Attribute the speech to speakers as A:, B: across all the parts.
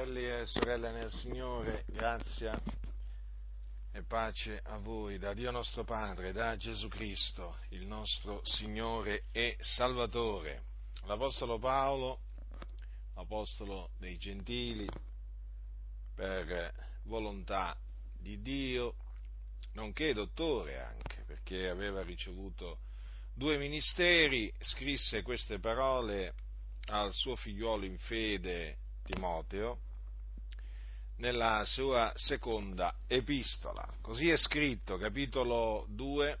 A: Fratelli e sorelle nel Signore, grazia e pace a voi da Dio nostro Padre, da Gesù Cristo, il nostro Signore e Salvatore. L'Apostolo Paolo, Apostolo dei Gentili, per volontà di Dio, nonché dottore anche, perché aveva ricevuto due ministeri, scrisse queste parole al suo figliuolo in fede Timoteo nella sua seconda epistola. Così è scritto, capitolo 2,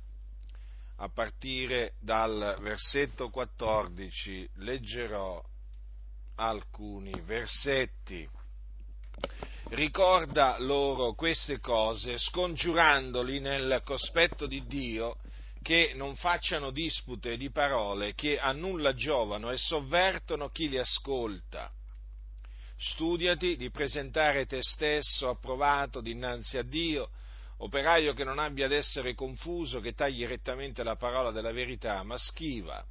A: a partire dal versetto 14, leggerò alcuni versetti. Ricorda loro queste cose, scongiurandoli nel cospetto di Dio che non facciano dispute di parole che a nulla giovano e sovvertono chi li ascolta. Studiati di presentare te stesso approvato dinanzi a Dio, operaio che non abbia ad essere confuso, che tagli rettamente la parola della verità, ma schiva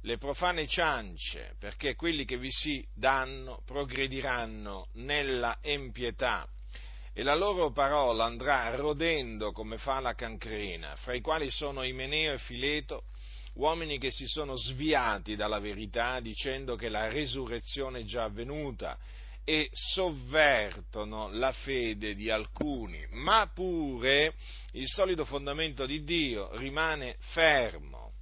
A: le profane ciance, perché quelli che vi si danno progrediranno nella empietà. E la loro parola andrà rodendo come fa la cancrena, fra i quali sono Imeneo e Fileto, uomini che si sono sviati dalla verità dicendo che la resurrezione è già avvenuta e sovvertono la fede di alcuni, ma pure il solido fondamento di Dio rimane fermo,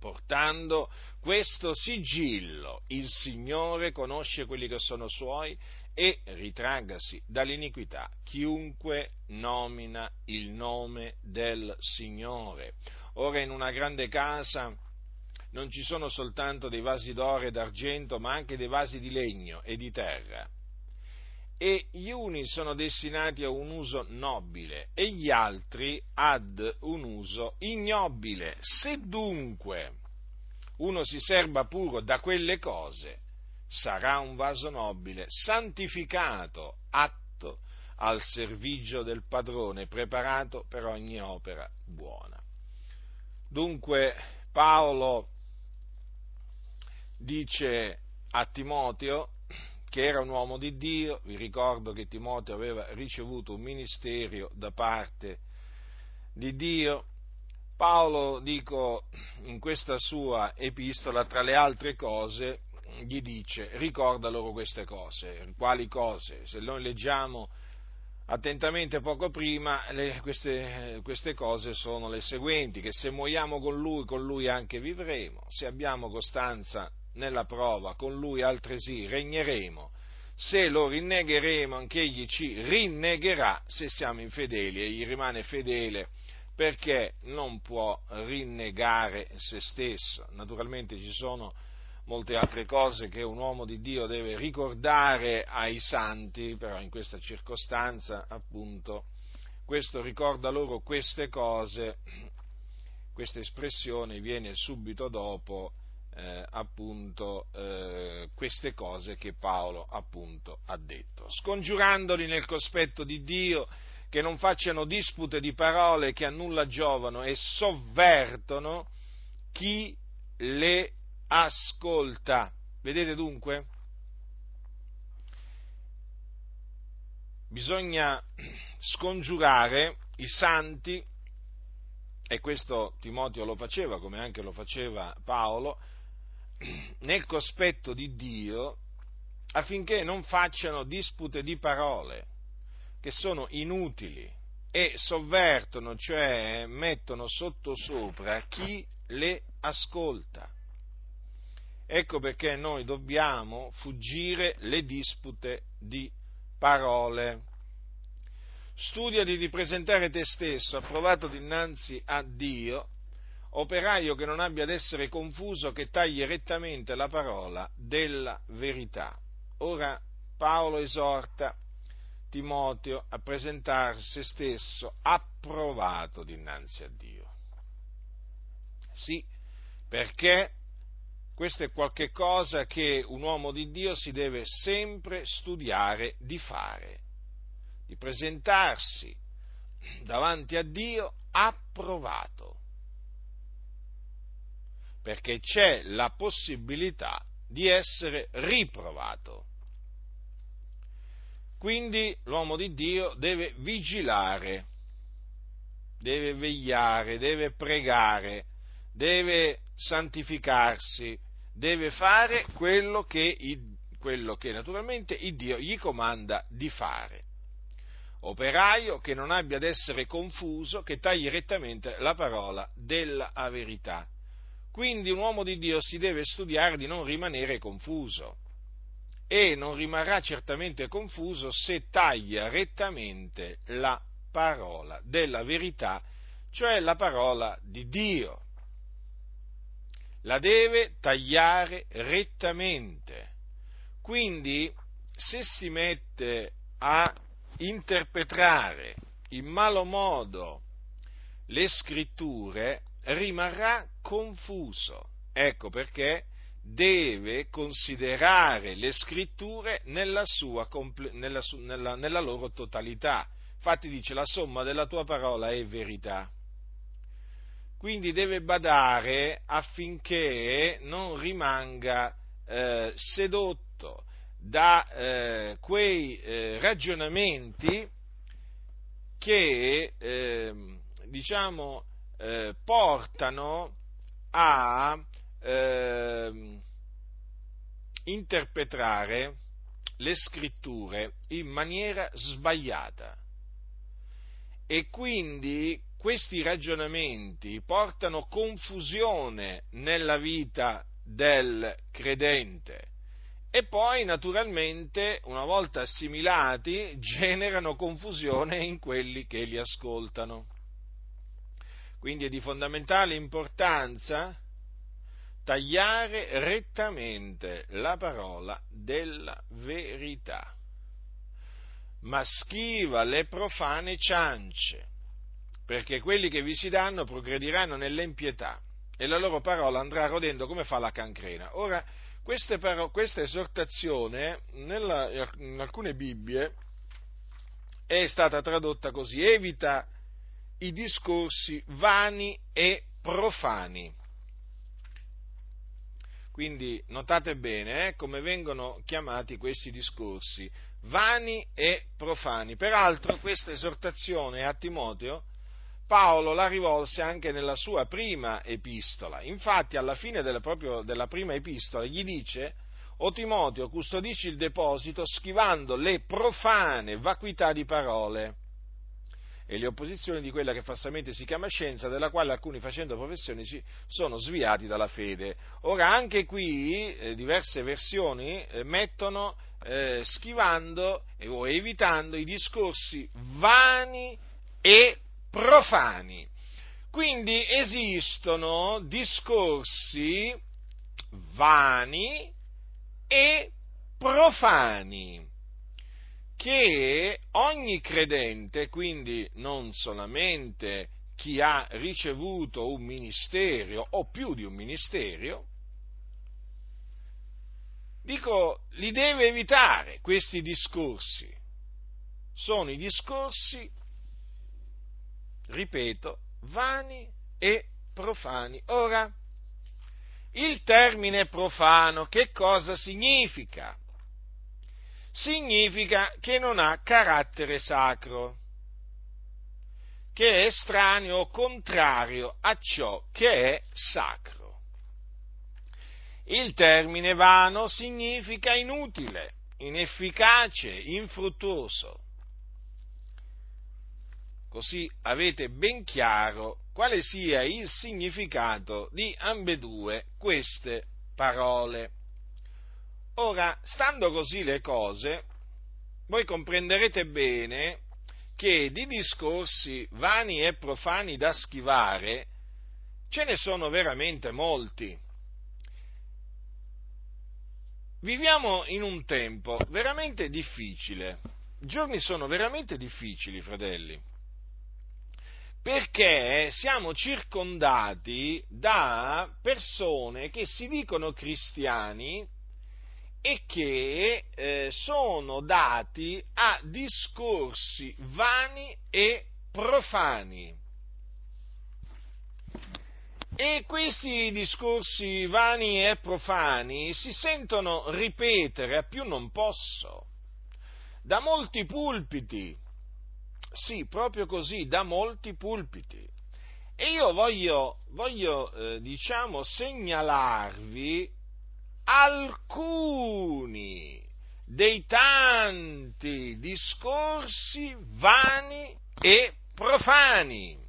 A: portando questo sigillo. Il Signore conosce quelli che sono suoi e ritraggasi dall'iniquità chiunque nomina il nome del Signore. Ora in una grande casa non ci sono soltanto dei vasi d'oro e d'argento, ma anche dei vasi di legno e di terra. E gli uni sono destinati a un uso nobile e gli altri ad un uso ignobile. Se dunque uno si serba puro da quelle cose, sarà un vaso nobile, santificato, atto al servigio del padrone, preparato per ogni opera buona. Dunque Paolo dice a Timoteo che era un uomo di Dio, vi ricordo che Timoteo aveva ricevuto un ministero da parte di Dio, Paolo, dico, in questa sua epistola, tra le altre cose, gli dice ricorda loro queste cose. Quali cose? Se noi leggiamo attentamente poco prima, le, queste, queste, cose sono le seguenti, che se muoiamo con lui, con lui anche vivremo, se abbiamo costanza nella prova, con lui altresì regneremo, se lo rinnegheremo, anche egli ci rinnegherà, se siamo infedeli, egli rimane fedele perché non può rinnegare se stesso. Naturalmente ci sono molte altre cose che un uomo di Dio deve ricordare ai santi, però in questa circostanza, appunto, questo ricorda loro queste cose, questa espressione viene subito dopo eh, appunto eh, queste cose che Paolo appunto ha detto, scongiurandoli nel cospetto di Dio che non facciano dispute di parole che a nulla giovano e sovvertono chi le ascolta. Vedete dunque? Bisogna scongiurare i santi, e questo Timoteo lo faceva come anche lo faceva Paolo, nel cospetto di Dio affinché non facciano dispute di parole che sono inutili e sovvertono, cioè mettono sottosopra chi le ascolta. Ecco perché noi dobbiamo fuggire le dispute di parole. Studiati di presentare te stesso approvato dinanzi a Dio, operaio che non abbia ad essere confuso, che tagli rettamente la parola della verità. Ora Paolo esorta Timoteo a presentare se stesso approvato dinanzi a Dio. Sì, perché questo è qualcosa che un uomo di Dio si deve sempre studiare di fare, di presentarsi davanti a Dio approvato, perché c'è la possibilità di essere riprovato. Quindi l'uomo di Dio deve vigilare, deve vegliare, deve pregare, deve santificarsi, deve fare quello che, quello che naturalmente il Dio gli comanda di fare. Operaio che non abbia ad essere confuso, che tagli rettamente la parola della verità. Quindi un uomo di Dio si deve studiare di non rimanere confuso e non rimarrà certamente confuso se taglia rettamente la parola della verità, cioè la parola di Dio. La deve tagliare rettamente. Quindi, se si mette a interpretare in malo modo le scritture, rimarrà confuso. Ecco perché deve considerare le scritture nella, sua, nella, nella, nella loro totalità. Infatti dice la somma della tua parola è verità. Quindi deve badare affinché non rimanga eh, sedotto da eh, quei eh, ragionamenti che ehm, diciamo eh, portano a eh, interpretare le scritture in maniera sbagliata e quindi questi ragionamenti portano confusione nella vita del credente e poi naturalmente una volta assimilati generano confusione in quelli che li ascoltano. Quindi è di fondamentale importanza tagliare rettamente la parola della verità, ma schiva le profane ciance, perché quelli che vi si danno progrediranno nell'impietà e la loro parola andrà rodendo come fa la cancrena. Ora, paro- questa esortazione nella, in alcune Bibbie è stata tradotta così, evita i discorsi vani e profani quindi notate bene eh, come vengono chiamati questi discorsi, vani e profani. Peraltro questa esortazione a Timoteo Paolo la rivolse anche nella sua prima epistola. Infatti alla fine della, proprio, della prima epistola gli dice o Timoteo custodisci il deposito schivando le profane vacuità di parole e le opposizioni di quella che falsamente si chiama scienza, della quale alcuni facendo professioni sono sviati dalla fede. Ora anche qui eh, diverse versioni eh, mettono eh, schivando o evitando i discorsi vani e profani. Quindi esistono discorsi vani e profani che ogni credente, quindi non solamente chi ha ricevuto un ministero o più di un ministero, dico, li deve evitare questi discorsi. Sono i discorsi, ripeto, vani e profani. Ora, il termine profano che cosa significa? Significa che non ha carattere sacro, che è estraneo o contrario a ciò che è sacro. Il termine vano significa inutile, inefficace, infruttuoso. Così avete ben chiaro quale sia il significato di ambedue queste parole. Ora, stando così le cose, voi comprenderete bene che di discorsi vani e profani da schivare ce ne sono veramente molti. Viviamo in un tempo veramente difficile, i giorni sono veramente difficili, fratelli, perché siamo circondati da persone che si dicono cristiani, e che eh, sono dati a discorsi vani e profani. E questi discorsi vani e profani si sentono ripetere a più non posso da molti pulpiti. Sì, proprio così, da molti pulpiti. E io voglio, voglio eh, diciamo, segnalarvi alcuni dei tanti discorsi vani e profani.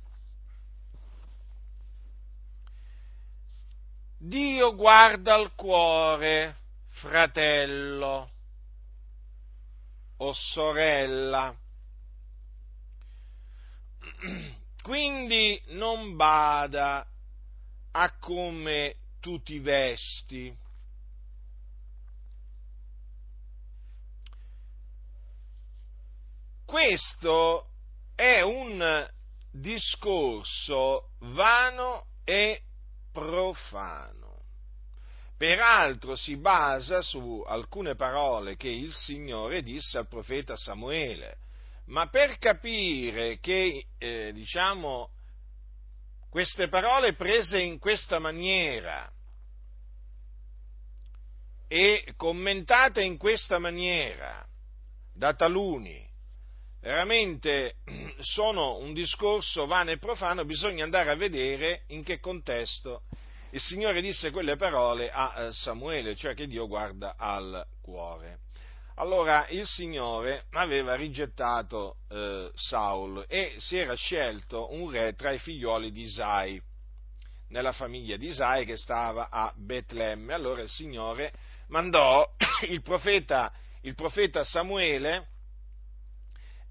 A: Dio guarda al cuore, fratello o sorella. Quindi non bada a come tu ti vesti. Questo è un discorso vano e profano. Peraltro si basa su alcune parole che il Signore disse al profeta Samuele, ma per capire che, eh, diciamo, queste parole prese in questa maniera e commentate in questa maniera da taluni, veramente sono un discorso vano e profano, bisogna andare a vedere in che contesto il Signore disse quelle parole a eh, Samuele, cioè che Dio guarda al cuore. Allora il Signore aveva rigettato eh, Saul e si era scelto un re tra i figlioli di Isai, nella famiglia di Isai che stava a Betlemme. Allora il Signore mandò il profeta, il profeta Samuele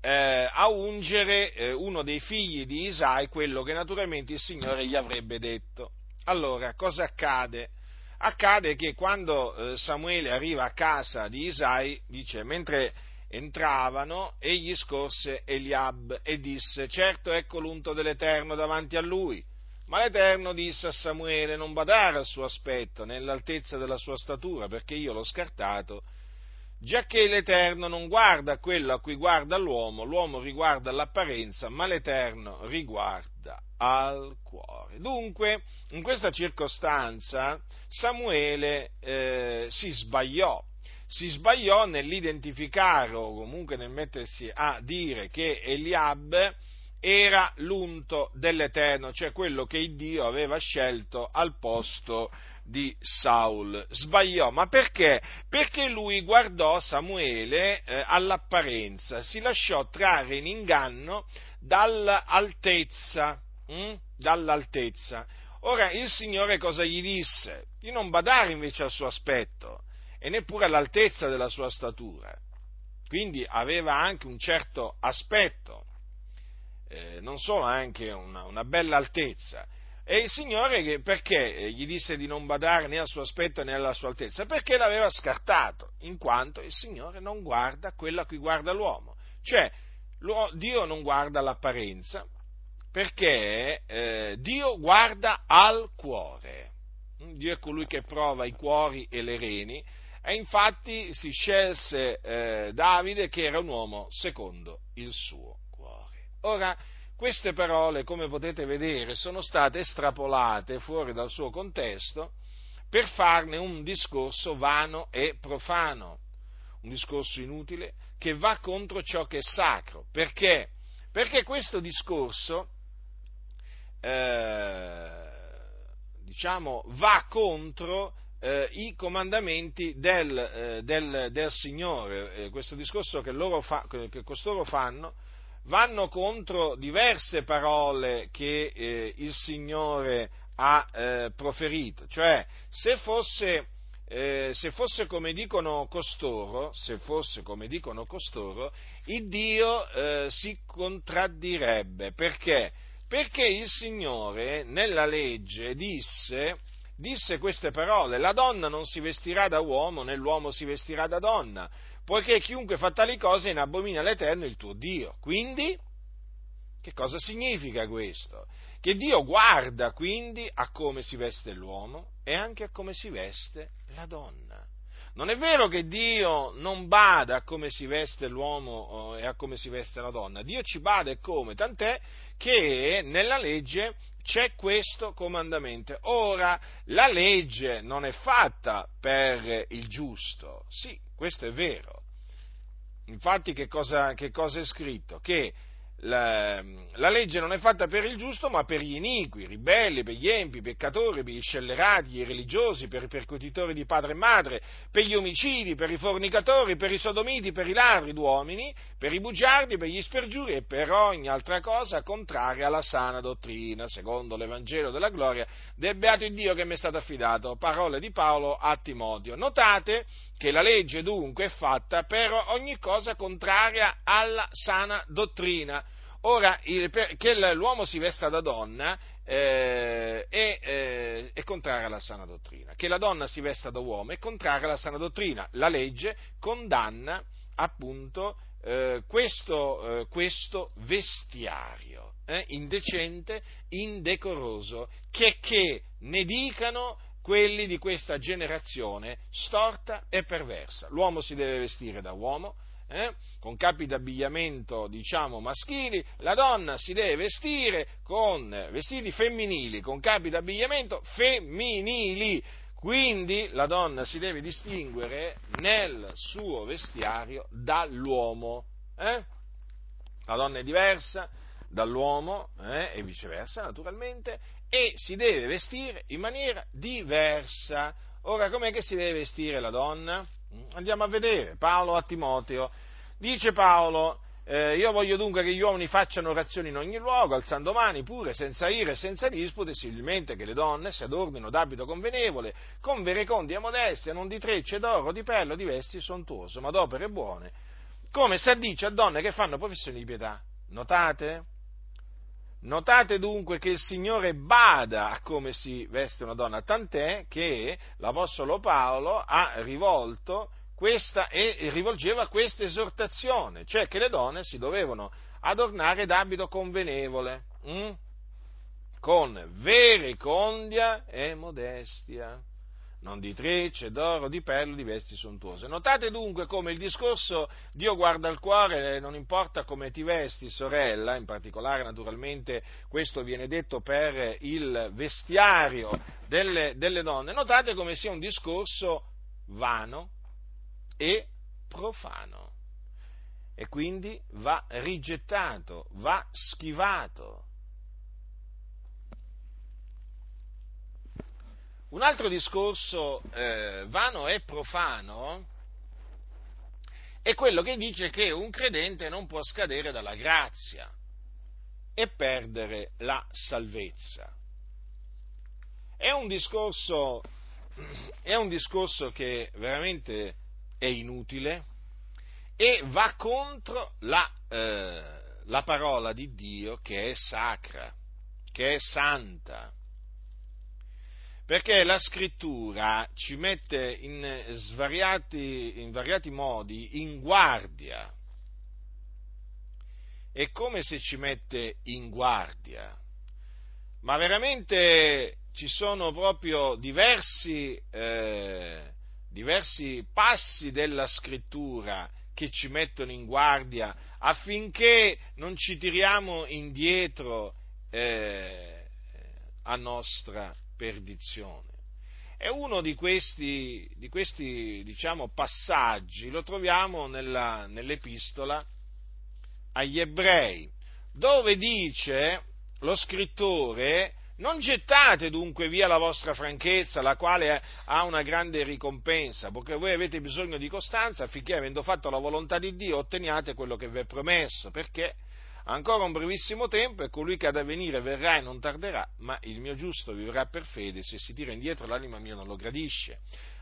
A: eh, a ungere eh, uno dei figli di Isai, quello che naturalmente il Signore gli avrebbe detto. Allora, cosa accade? Accade che quando eh, Samuele arriva a casa di Isai, dice, mentre entravano, egli scorse Eliab e disse, certo ecco l'unto dell'Eterno davanti a lui. Ma l'Eterno disse a Samuele, non badare al suo aspetto, nell'altezza della sua statura, perché io l'ho scartato giacché l'Eterno non guarda quello a cui guarda l'uomo, l'uomo riguarda l'apparenza, ma l'Eterno riguarda al cuore. Dunque, in questa circostanza, Samuele eh, si sbagliò, si sbagliò nell'identificare o comunque nel mettersi a dire che Eliab era l'unto dell'Eterno, cioè quello che Dio aveva scelto al posto di Saul. Sbagliò, ma perché? Perché lui guardò Samuele eh, all'apparenza, si lasciò trarre in inganno dall'altezza, hm? dall'altezza. Ora il Signore cosa gli disse? Di non badare invece al suo aspetto e neppure all'altezza della sua statura. Quindi aveva anche un certo aspetto, eh, non solo anche una, una bella altezza. E il Signore perché gli disse di non badare né al suo aspetto né alla sua altezza? Perché l'aveva scartato, in quanto il Signore non guarda quello a cui guarda l'uomo. Cioè, Dio non guarda l'apparenza, perché eh, Dio guarda al cuore. Dio è colui che prova i cuori e le reni, e infatti si scelse eh, Davide che era un uomo secondo il suo cuore. Ora, queste parole, come potete vedere, sono state estrapolate fuori dal suo contesto per farne un discorso vano e profano, un discorso inutile che va contro ciò che è sacro. Perché? Perché questo discorso, eh, diciamo, va contro eh, i comandamenti del, eh, del, del Signore. Eh, questo discorso che, fa, che costoro fanno vanno contro diverse parole che eh, il Signore ha eh, proferito. Cioè, se fosse, eh, se fosse, come dicono costoro, se fosse come dicono costoro, il Dio eh, si contraddirebbe. Perché? Perché il Signore nella legge disse, disse queste parole, la donna non si vestirà da uomo né l'uomo si vestirà da donna poiché chiunque fa tali cose in abomina l'Eterno il tuo Dio. Quindi, che cosa significa questo? Che Dio guarda quindi a come si veste l'uomo e anche a come si veste la donna. Non è vero che Dio non bada a come si veste l'uomo e a come si veste la donna, Dio ci bada e come, tant'è che nella legge c'è questo comandamento. Ora, la legge non è fatta per il giusto, sì, questo è vero, infatti che cosa, che cosa è scritto? Che la, la, legge non è fatta per il giusto, ma per gli iniqui, i ribelli, per gli empi, i peccatori, per gli scellerati, i religiosi, per i percutitori di padre e madre, per gli omicidi, per i fornicatori, per i sodomiti, per i ladri d'uomini, per i bugiardi, per gli spergiuri e per ogni altra cosa contraria alla sana dottrina, secondo l'Evangelo della gloria del beato Dio che mi è stato affidato. Parole di Paolo a Timoteo. Notate che la legge dunque è fatta per ogni cosa contraria alla sana dottrina. Ora, il, che l'uomo si vesta da donna eh, è, eh, è, contraria alla sana dottrina, che la donna si vesta da uomo è contraria alla sana dottrina. La legge condanna appunto eh, questo, eh, questo, vestiario eh, indecente, indecoroso, che, che ne dicano quelli di questa generazione storta e perversa. L'uomo si deve vestire da uomo, eh, con capi d'abbigliamento, diciamo, maschili, la donna si deve vestire con vestiti femminili, con capi d'abbigliamento femminili. Quindi la donna si deve distinguere nel suo vestiario dall'uomo. Eh? La donna è diversa dall'uomo eh, e viceversa, naturalmente, e si deve vestire in maniera diversa. Ora, com'è che si deve vestire la donna? Andiamo a vedere. Paolo a Timoteo. Dice Paolo, eh, io voglio dunque che gli uomini facciano orazioni in ogni luogo, alzando mani pure, senza ire e senza dispute, similmente che le donne si adornino d'abito convenevole, con verecondia modestia, non di trecce, d'oro, di perlo, di vesti sontuoso, ma d'opere buone, come si addice a donne che fanno professione di pietà. Notate? Notate dunque che il Signore bada a come si veste una donna, tant'è che l'Apostolo Paolo ha rivolto questa e rivolgeva questa esortazione, cioè che le donne si dovevano adornare d'abito convenevole, hm? con verecondia e modestia non di trecce, d'oro, di perle, di vesti sontuose. Notate dunque come il discorso Dio guarda il cuore, non importa come ti vesti, sorella, in particolare naturalmente questo viene detto per il vestiario delle, delle donne, notate come sia un discorso vano e profano. E quindi va rigettato, va schivato Un altro discorso eh, vano e profano è quello che dice che un credente non può scadere dalla grazia e perdere la salvezza. È un discorso, è un discorso che veramente è inutile e va contro la, eh, la parola di Dio che è sacra, che è santa perché la scrittura ci mette in svariati, in svariati modi in guardia. È come se ci mette in guardia. Ma veramente ci sono proprio diversi, eh, diversi passi della scrittura che ci mettono in guardia affinché non ci tiriamo indietro eh, a nostra perdizione. E uno di questi, di questi diciamo, passaggi lo troviamo nella, nell'epistola agli ebrei, dove dice lo scrittore non gettate dunque via la vostra franchezza, la quale ha una grande ricompensa, perché voi avete bisogno di costanza affinché, avendo fatto la volontà di Dio, otteniate quello che vi è promesso, perché Ancora un brevissimo tempo e colui che ha da verrà e non tarderà, ma il mio giusto vivrà per fede, se si tira indietro l'anima mia non lo gradisce.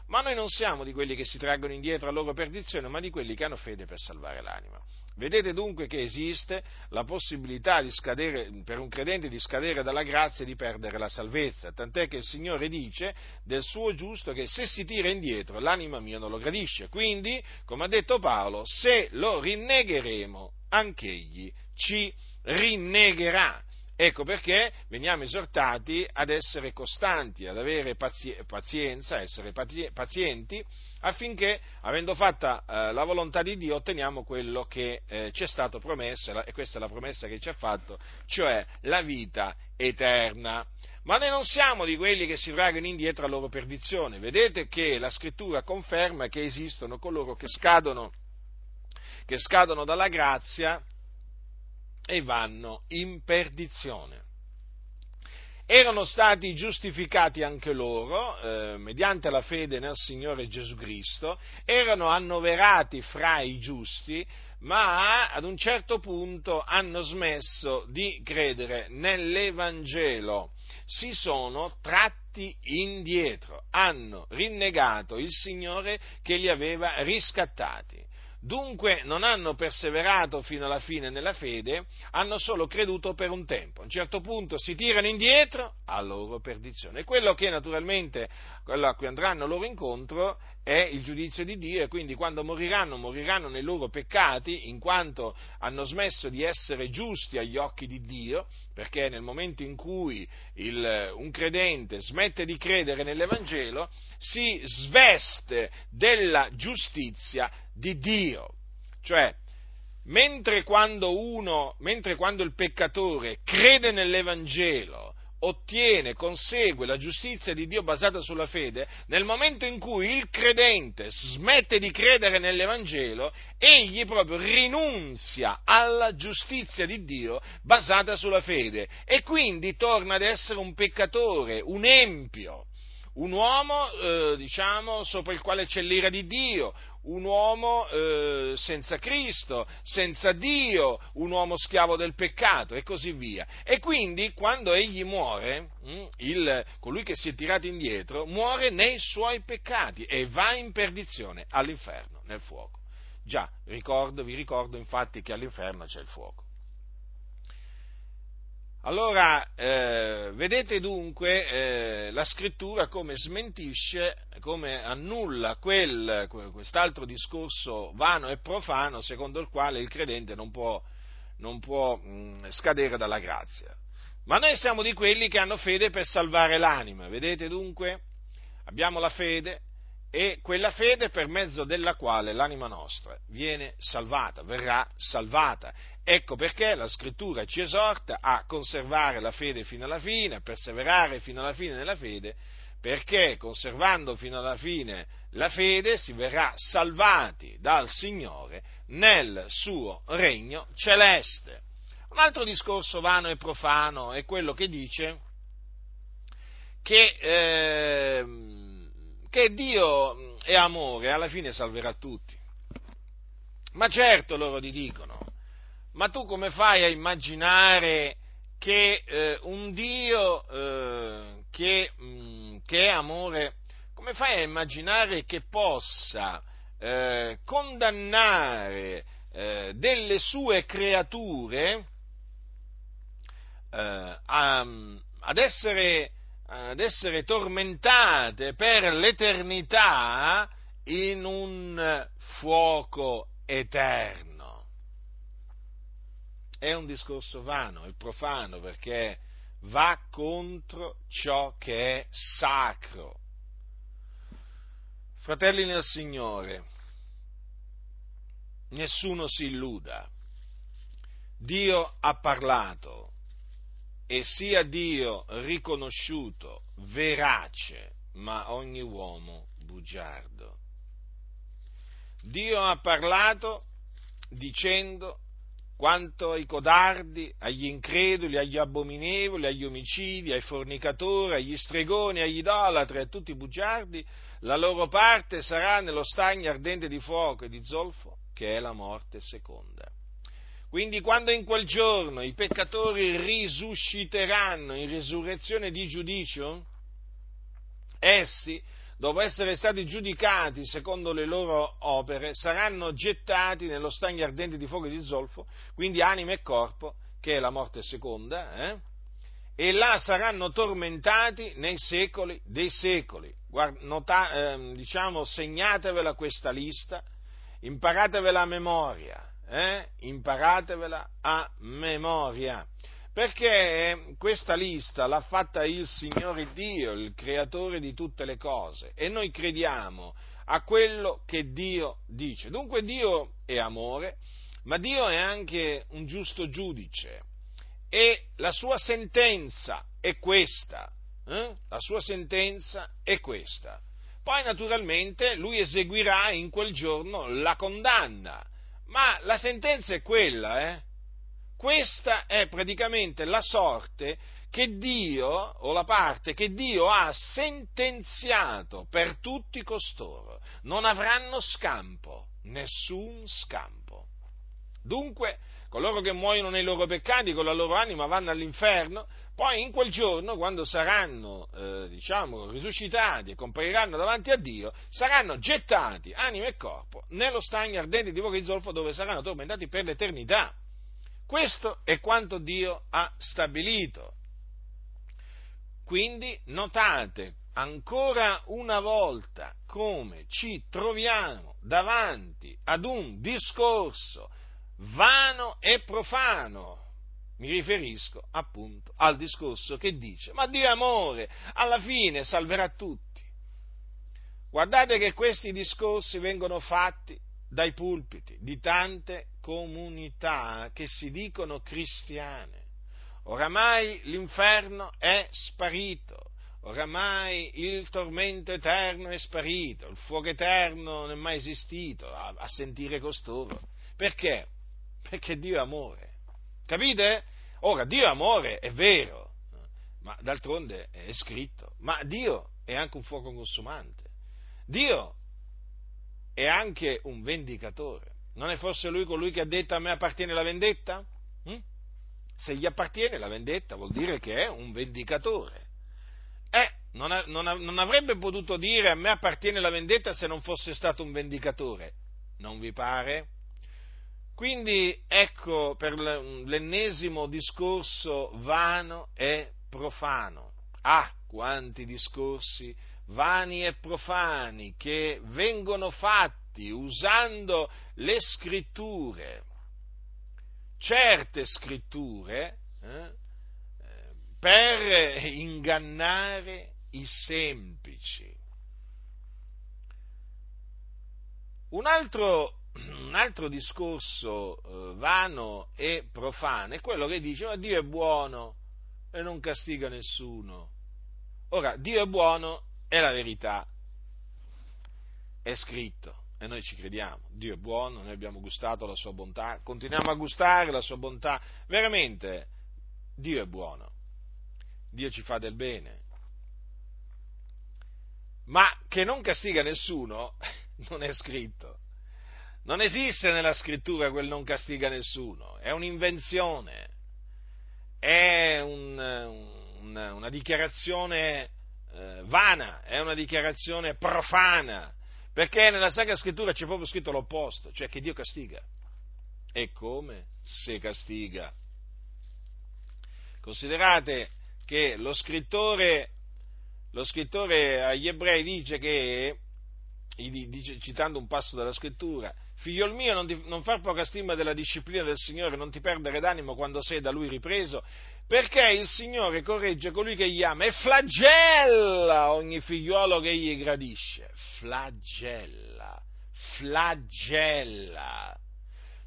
A: Ma noi non siamo di quelli che si traggono indietro a loro perdizione, ma di quelli che hanno fede per salvare l'anima. Vedete dunque che esiste la possibilità scadere, per un credente di scadere dalla grazia e di perdere la salvezza, tant'è che il Signore dice del suo giusto che se si tira indietro l'anima mia non lo gradisce. Quindi, come ha detto Paolo, se lo rinnegheremo, anch'egli ci rinnegherà. Ecco perché veniamo esortati ad essere costanti, ad avere pazienza, essere pazienti, affinché, avendo fatta eh, la volontà di Dio, otteniamo quello che eh, ci è stato promesso, e questa è la promessa che ci ha fatto, cioè la vita eterna. Ma noi non siamo di quelli che si traggono indietro a loro perdizione. Vedete che la scrittura conferma che esistono coloro che scadono che scadono dalla grazia e vanno in perdizione. Erano stati giustificati anche loro, eh, mediante la fede nel Signore Gesù Cristo, erano annoverati fra i giusti, ma ad un certo punto hanno smesso di credere nell'Evangelo, si sono tratti indietro, hanno rinnegato il Signore che li aveva riscattati. Dunque non hanno perseverato fino alla fine nella fede, hanno solo creduto per un tempo. A un certo punto si tirano indietro a loro perdizione. E quello che naturalmente, quello a cui andranno loro incontro è il giudizio di Dio e quindi quando moriranno, moriranno nei loro peccati in quanto hanno smesso di essere giusti agli occhi di Dio, perché nel momento in cui il, un credente smette di credere nell'Evangelo, si sveste della giustizia di Dio. Cioè, mentre quando uno, mentre quando il peccatore crede nell'Evangelo, ottiene, consegue la giustizia di Dio basata sulla fede, nel momento in cui il credente smette di credere nell'Evangelo, egli proprio rinunzia alla giustizia di Dio basata sulla fede e quindi torna ad essere un peccatore, un empio un uomo, eh, diciamo, sopra il quale c'è l'ira di Dio, un uomo eh, senza Cristo, senza Dio, un uomo schiavo del peccato e così via. E quindi quando egli muore, hm, il, colui che si è tirato indietro, muore nei suoi peccati e va in perdizione all'inferno, nel fuoco. Già, ricordo, vi ricordo infatti che all'inferno c'è il fuoco. Allora, eh, vedete dunque eh, la scrittura come smentisce, come annulla quel, quest'altro discorso vano e profano secondo il quale il credente non può, non può mh, scadere dalla grazia. Ma noi siamo di quelli che hanno fede per salvare l'anima, vedete dunque? Abbiamo la fede e quella fede per mezzo della quale l'anima nostra viene salvata, verrà salvata. Ecco perché la scrittura ci esorta a conservare la fede fino alla fine, a perseverare fino alla fine nella fede, perché conservando fino alla fine la fede si verrà salvati dal Signore nel suo regno celeste. Un altro discorso vano e profano è quello che dice che, eh, che Dio è amore alla fine salverà tutti. Ma certo loro ti dicono, ma tu come fai a immaginare che eh, un Dio eh, che, mh, mm, che, è amore, come fai a immaginare che possa eh, condannare eh, delle sue creature eh, a, ad, essere, ad essere tormentate per l'eternità in un fuoco eterno? è un discorso vano e profano perché va contro ciò che è sacro. Fratelli nel Signore, nessuno si illuda. Dio ha parlato e sia Dio riconosciuto verace, ma ogni uomo bugiardo. Dio ha parlato dicendo quanto ai codardi, agli increduli, agli abominevoli, agli omicidi, ai fornicatori, agli stregoni, agli idolatri, a tutti i bugiardi, la loro parte sarà nello stagno ardente di fuoco e di zolfo, che è la morte seconda. Quindi quando in quel giorno i peccatori risusciteranno in risurrezione di giudicio, essi dopo essere stati giudicati secondo le loro opere, saranno gettati nello stagno ardente di fuoco e di zolfo, quindi anima e corpo, che è la morte seconda, eh? e là saranno tormentati nei secoli dei secoli. Guarda, nota, eh, diciamo, segnatevela questa lista, imparatevela a memoria, eh? imparatevela a memoria perché questa lista l'ha fatta il Signore Dio, il creatore di tutte le cose, e noi crediamo a quello che Dio dice. Dunque Dio è amore, ma Dio è anche un giusto giudice e la sua sentenza è questa. Eh? La sua sentenza è questa. Poi naturalmente lui eseguirà in quel giorno la condanna ma la sentenza è quella, eh? Questa è praticamente la sorte che Dio, o la parte che Dio ha sentenziato per tutti costoro. Non avranno scampo, nessun scampo. Dunque, coloro che muoiono nei loro peccati con la loro anima vanno all'inferno, poi in quel giorno, quando saranno, eh, diciamo, risuscitati e compariranno davanti a Dio, saranno gettati, anima e corpo, nello stagno ardente di fuoco di zolfo dove saranno tormentati per l'eternità. Questo è quanto Dio ha stabilito. Quindi notate ancora una volta come ci troviamo davanti ad un discorso vano e profano. Mi riferisco appunto al discorso che dice, ma Dio è amore, alla fine salverà tutti. Guardate che questi discorsi vengono fatti dai pulpiti di tante comunità che si dicono cristiane. Oramai l'inferno è sparito, oramai il tormento eterno è sparito, il fuoco eterno non è mai esistito a, a sentire costoro. Perché? Perché Dio è amore. Capite? Ora, Dio è amore, è vero, ma d'altronde è scritto, ma Dio è anche un fuoco consumante. Dio è anche un vendicatore. Non è forse lui colui che ha detto a me appartiene la vendetta? Hm? Se gli appartiene la vendetta vuol dire che è un vendicatore. Eh, non, non, non avrebbe potuto dire a me appartiene la vendetta se non fosse stato un vendicatore. Non vi pare? Quindi ecco per l'ennesimo discorso vano e profano. Ah, quanti discorsi vani e profani che vengono fatti usando le scritture, certe scritture, eh, per ingannare i semplici. Un altro, un altro discorso eh, vano e profano è quello che dice ma Dio è buono e non castiga nessuno. Ora, Dio è buono è la verità, è scritto e noi ci crediamo. Dio è buono, noi abbiamo gustato la sua bontà, continuiamo a gustare la sua bontà. Veramente, Dio è buono, Dio ci fa del bene. Ma che non castiga nessuno non è scritto. Non esiste nella scrittura quel non castiga nessuno, è un'invenzione, è un, un, una dichiarazione eh, vana, è una dichiarazione profana, perché nella Sacra Scrittura c'è proprio scritto l'opposto, cioè che Dio castiga. E come se castiga? Considerate che lo scrittore, lo scrittore agli ebrei dice che, dice, citando un passo della scrittura, Figliol mio, non, ti, non, far poca stima della disciplina del Signore, non ti perdere d'animo quando sei da Lui ripreso, perché il Signore corregge colui che gli ama e flagella ogni figliuolo che gli gradisce. Flagella, flagella.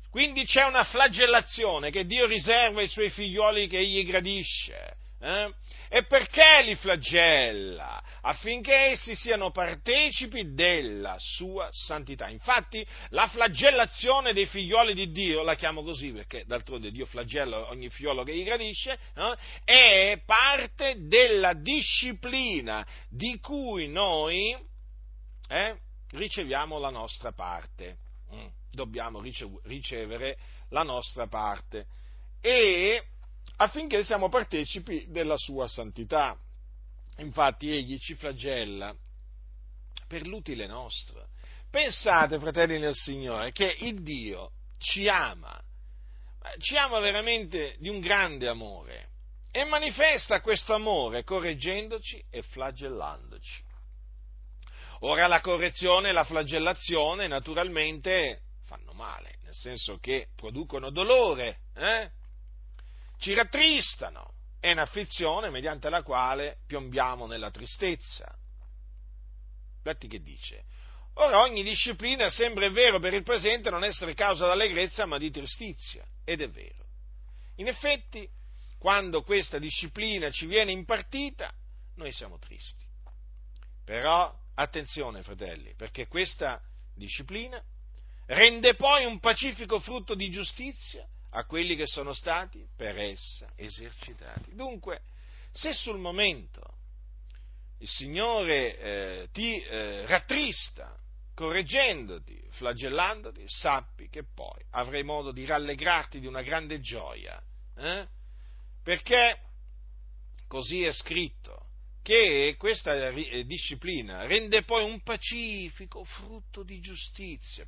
A: Quindi c'è una flagellazione che Dio riserva ai suoi figlioli che egli gradisce. Eh? E perché li flagella? Affinché essi siano partecipi della sua santità. Infatti la flagellazione dei figlioli di Dio, la chiamo così perché d'altronde Dio flagella ogni figliolo che gli gradisce, eh? è parte della disciplina di cui noi eh, riceviamo la nostra parte. Mm. Dobbiamo ricevere la nostra parte. E affinché siamo partecipi della sua santità. Infatti egli ci flagella per l'utile nostro. Pensate, fratelli nel Signore, che il Dio ci ama, ci ama veramente di un grande amore e manifesta questo amore correggendoci e flagellandoci. Ora la correzione e la flagellazione naturalmente fanno male, nel senso che producono dolore, eh? Ci rattristano, è un'afflizione mediante la quale piombiamo nella tristezza. Infatti che dice? Ora ogni disciplina sembra è vero per il presente non essere causa d'allegrezza ma di tristizia, ed è vero. In effetti, quando questa disciplina ci viene impartita, noi siamo tristi. Però attenzione, fratelli, perché questa disciplina rende poi un pacifico frutto di giustizia a quelli che sono stati per essa esercitati. Dunque, se sul momento il Signore eh, ti eh, rattrista, correggendoti, flagellandoti, sappi che poi avrai modo di rallegrarti di una grande gioia, eh? perché così è scritto, che questa eh, disciplina rende poi un pacifico frutto di giustizia.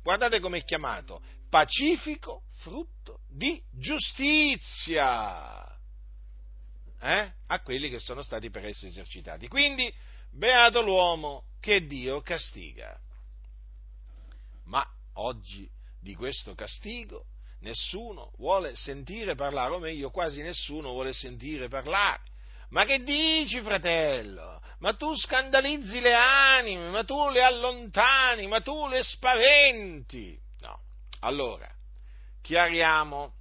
A: Guardate come è chiamato, pacifico frutto di giustizia eh? a quelli che sono stati per essi esercitati. Quindi, beato l'uomo che Dio castiga. Ma oggi di questo castigo nessuno vuole sentire parlare, o meglio, quasi nessuno vuole sentire parlare. Ma che dici, fratello? Ma tu scandalizzi le anime, ma tu le allontani, ma tu le spaventi. No. Allora, chiariamo.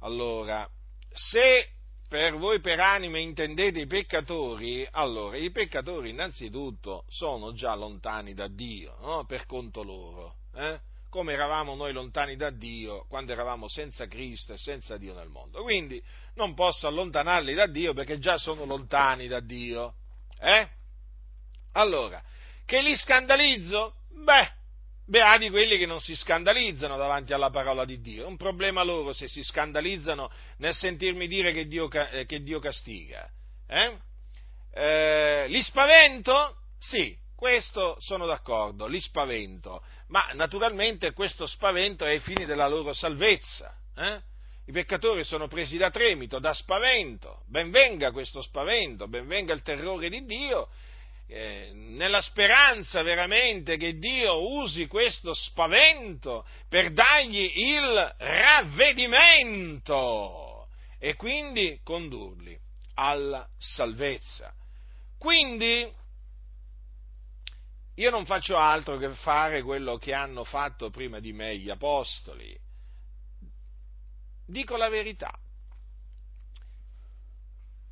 A: Allora, se per voi per anime intendete i peccatori, allora i peccatori innanzitutto sono già lontani da Dio, no? per conto loro. Eh? Come eravamo noi lontani da Dio quando eravamo senza Cristo e senza Dio nel mondo. Quindi non posso allontanarli da Dio perché già sono lontani da Dio. Eh? Allora, che li scandalizzo? Beh, beati quelli che non si scandalizzano davanti alla parola di Dio. È un problema loro se si scandalizzano nel sentirmi dire che Dio, eh, che Dio castiga. Eh? Eh, li spavento? Sì, questo sono d'accordo, li spavento, ma naturalmente questo spavento è ai fini della loro salvezza. Eh? I peccatori sono presi da tremito, da spavento, ben venga questo spavento, ben venga il terrore di Dio, eh, nella speranza veramente che Dio usi questo spavento per dargli il ravvedimento e quindi condurli alla salvezza. Quindi io non faccio altro che fare quello che hanno fatto prima di me gli apostoli. Dico la verità.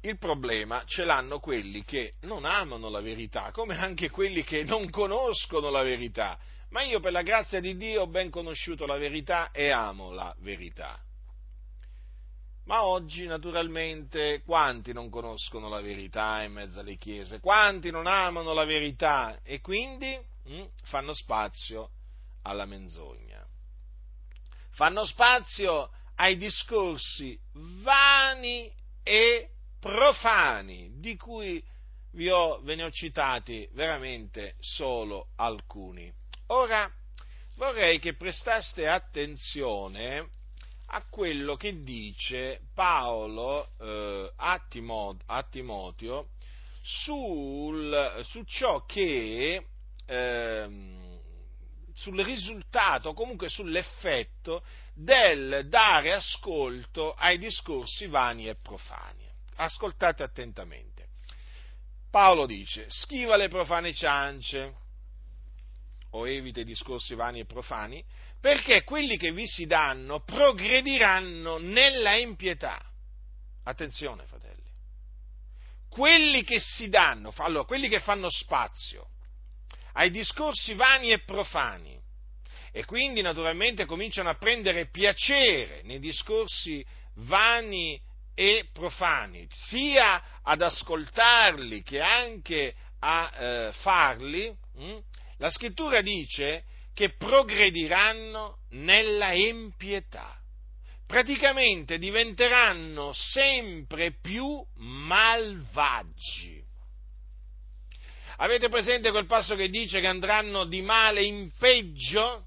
A: Il problema ce l'hanno quelli che non amano la verità, come anche quelli che non conoscono la verità. Ma io per la grazia di Dio ho ben conosciuto la verità e amo la verità. Ma oggi, naturalmente, quanti non conoscono la verità in mezzo alle chiese? Quanti non amano la verità e quindi hm, fanno spazio alla menzogna? Fanno spazio ai discorsi vani e profani, di cui vi ho, ve ne ho citati veramente solo alcuni. Ora, vorrei che prestaste attenzione a quello che dice Paolo eh, a, Timoteo, a, Timoteo sul, su ciò che eh, sul risultato, comunque sull'effetto del dare ascolto ai discorsi vani e profani. Ascoltate attentamente. Paolo dice, schiva le profane ciance o evita i discorsi vani e profani, perché quelli che vi si danno progrediranno nella impietà. Attenzione, fratelli. Quelli che si danno, allora, quelli che fanno spazio ai discorsi vani e profani e quindi naturalmente cominciano a prendere piacere nei discorsi vani e profani, sia ad ascoltarli che anche a eh, farli, hm? la scrittura dice che progrediranno nella empietà. Praticamente diventeranno sempre più malvagi. Avete presente quel passo che dice che andranno di male in peggio,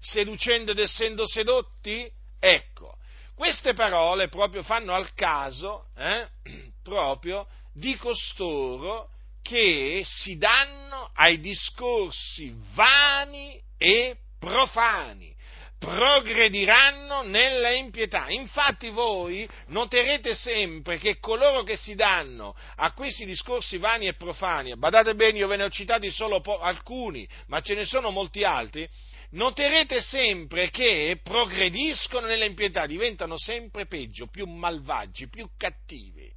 A: seducendo ed essendo sedotti? Ecco, queste parole proprio fanno al caso eh, proprio di costoro che si danno ai discorsi vani e profani, progrediranno nella impietà. Infatti voi noterete sempre che coloro che si danno a questi discorsi vani e profani, badate bene, io ve ne ho citati solo po- alcuni, ma ce ne sono molti altri, noterete sempre che progrediscono nella impietà, diventano sempre peggio, più malvagi, più cattivi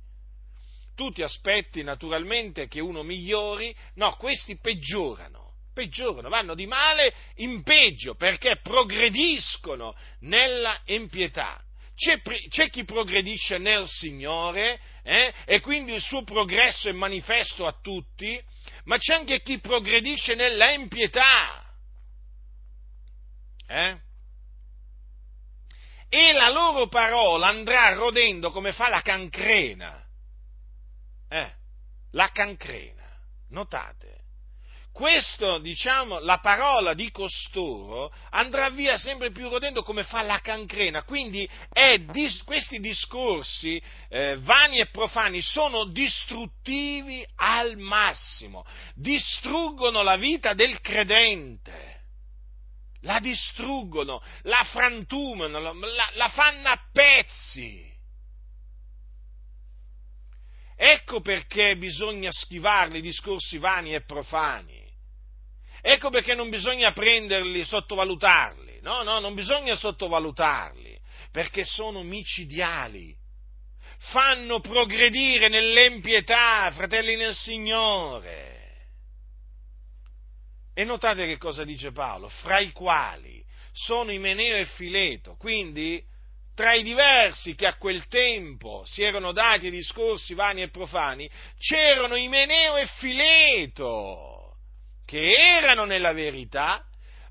A: tu ti aspetti naturalmente che uno migliori, no, questi peggiorano, peggiorano, vanno di male in peggio perché progrediscono nella impietà. C'è, c'è, chi progredisce nel Signore eh, e quindi il suo progresso è manifesto a tutti, ma c'è anche chi progredisce nella impietà. Eh? E la loro parola andrà rodendo come fa la cancrena. Eh, la cancrena. Notate questo, diciamo, la parola di costoro andrà via sempre più rodendo come fa la cancrena. Quindi dis, questi discorsi eh, vani e profani sono distruttivi al massimo, distruggono la vita del credente. La distruggono, la frantumano, la, la fanno a pezzi. Ecco perché bisogna schivare i discorsi vani e profani. Ecco perché non bisogna prenderli, sottovalutarli. No, no, non bisogna sottovalutarli, perché sono micidiali. Fanno progredire nell'empietà, fratelli nel Signore. E notate che cosa dice Paolo, fra i quali sono Imeneo e Fileto, quindi tra i diversi che a quel tempo si erano dati discorsi vani e profani, c'erano Imeneo e Fileto che erano nella verità,